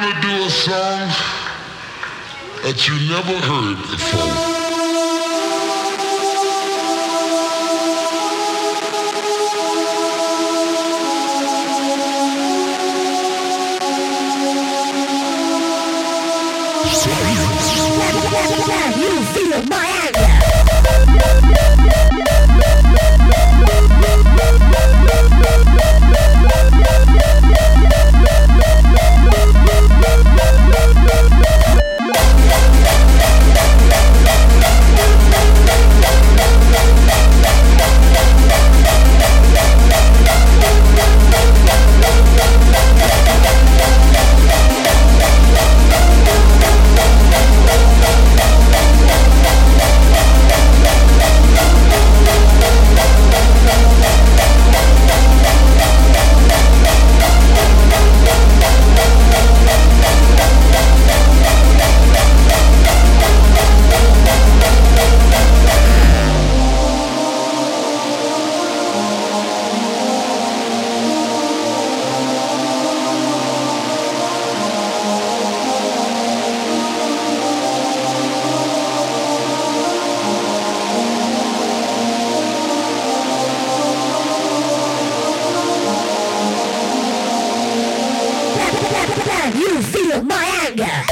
gonna do a song that you never heard before. feel my anger.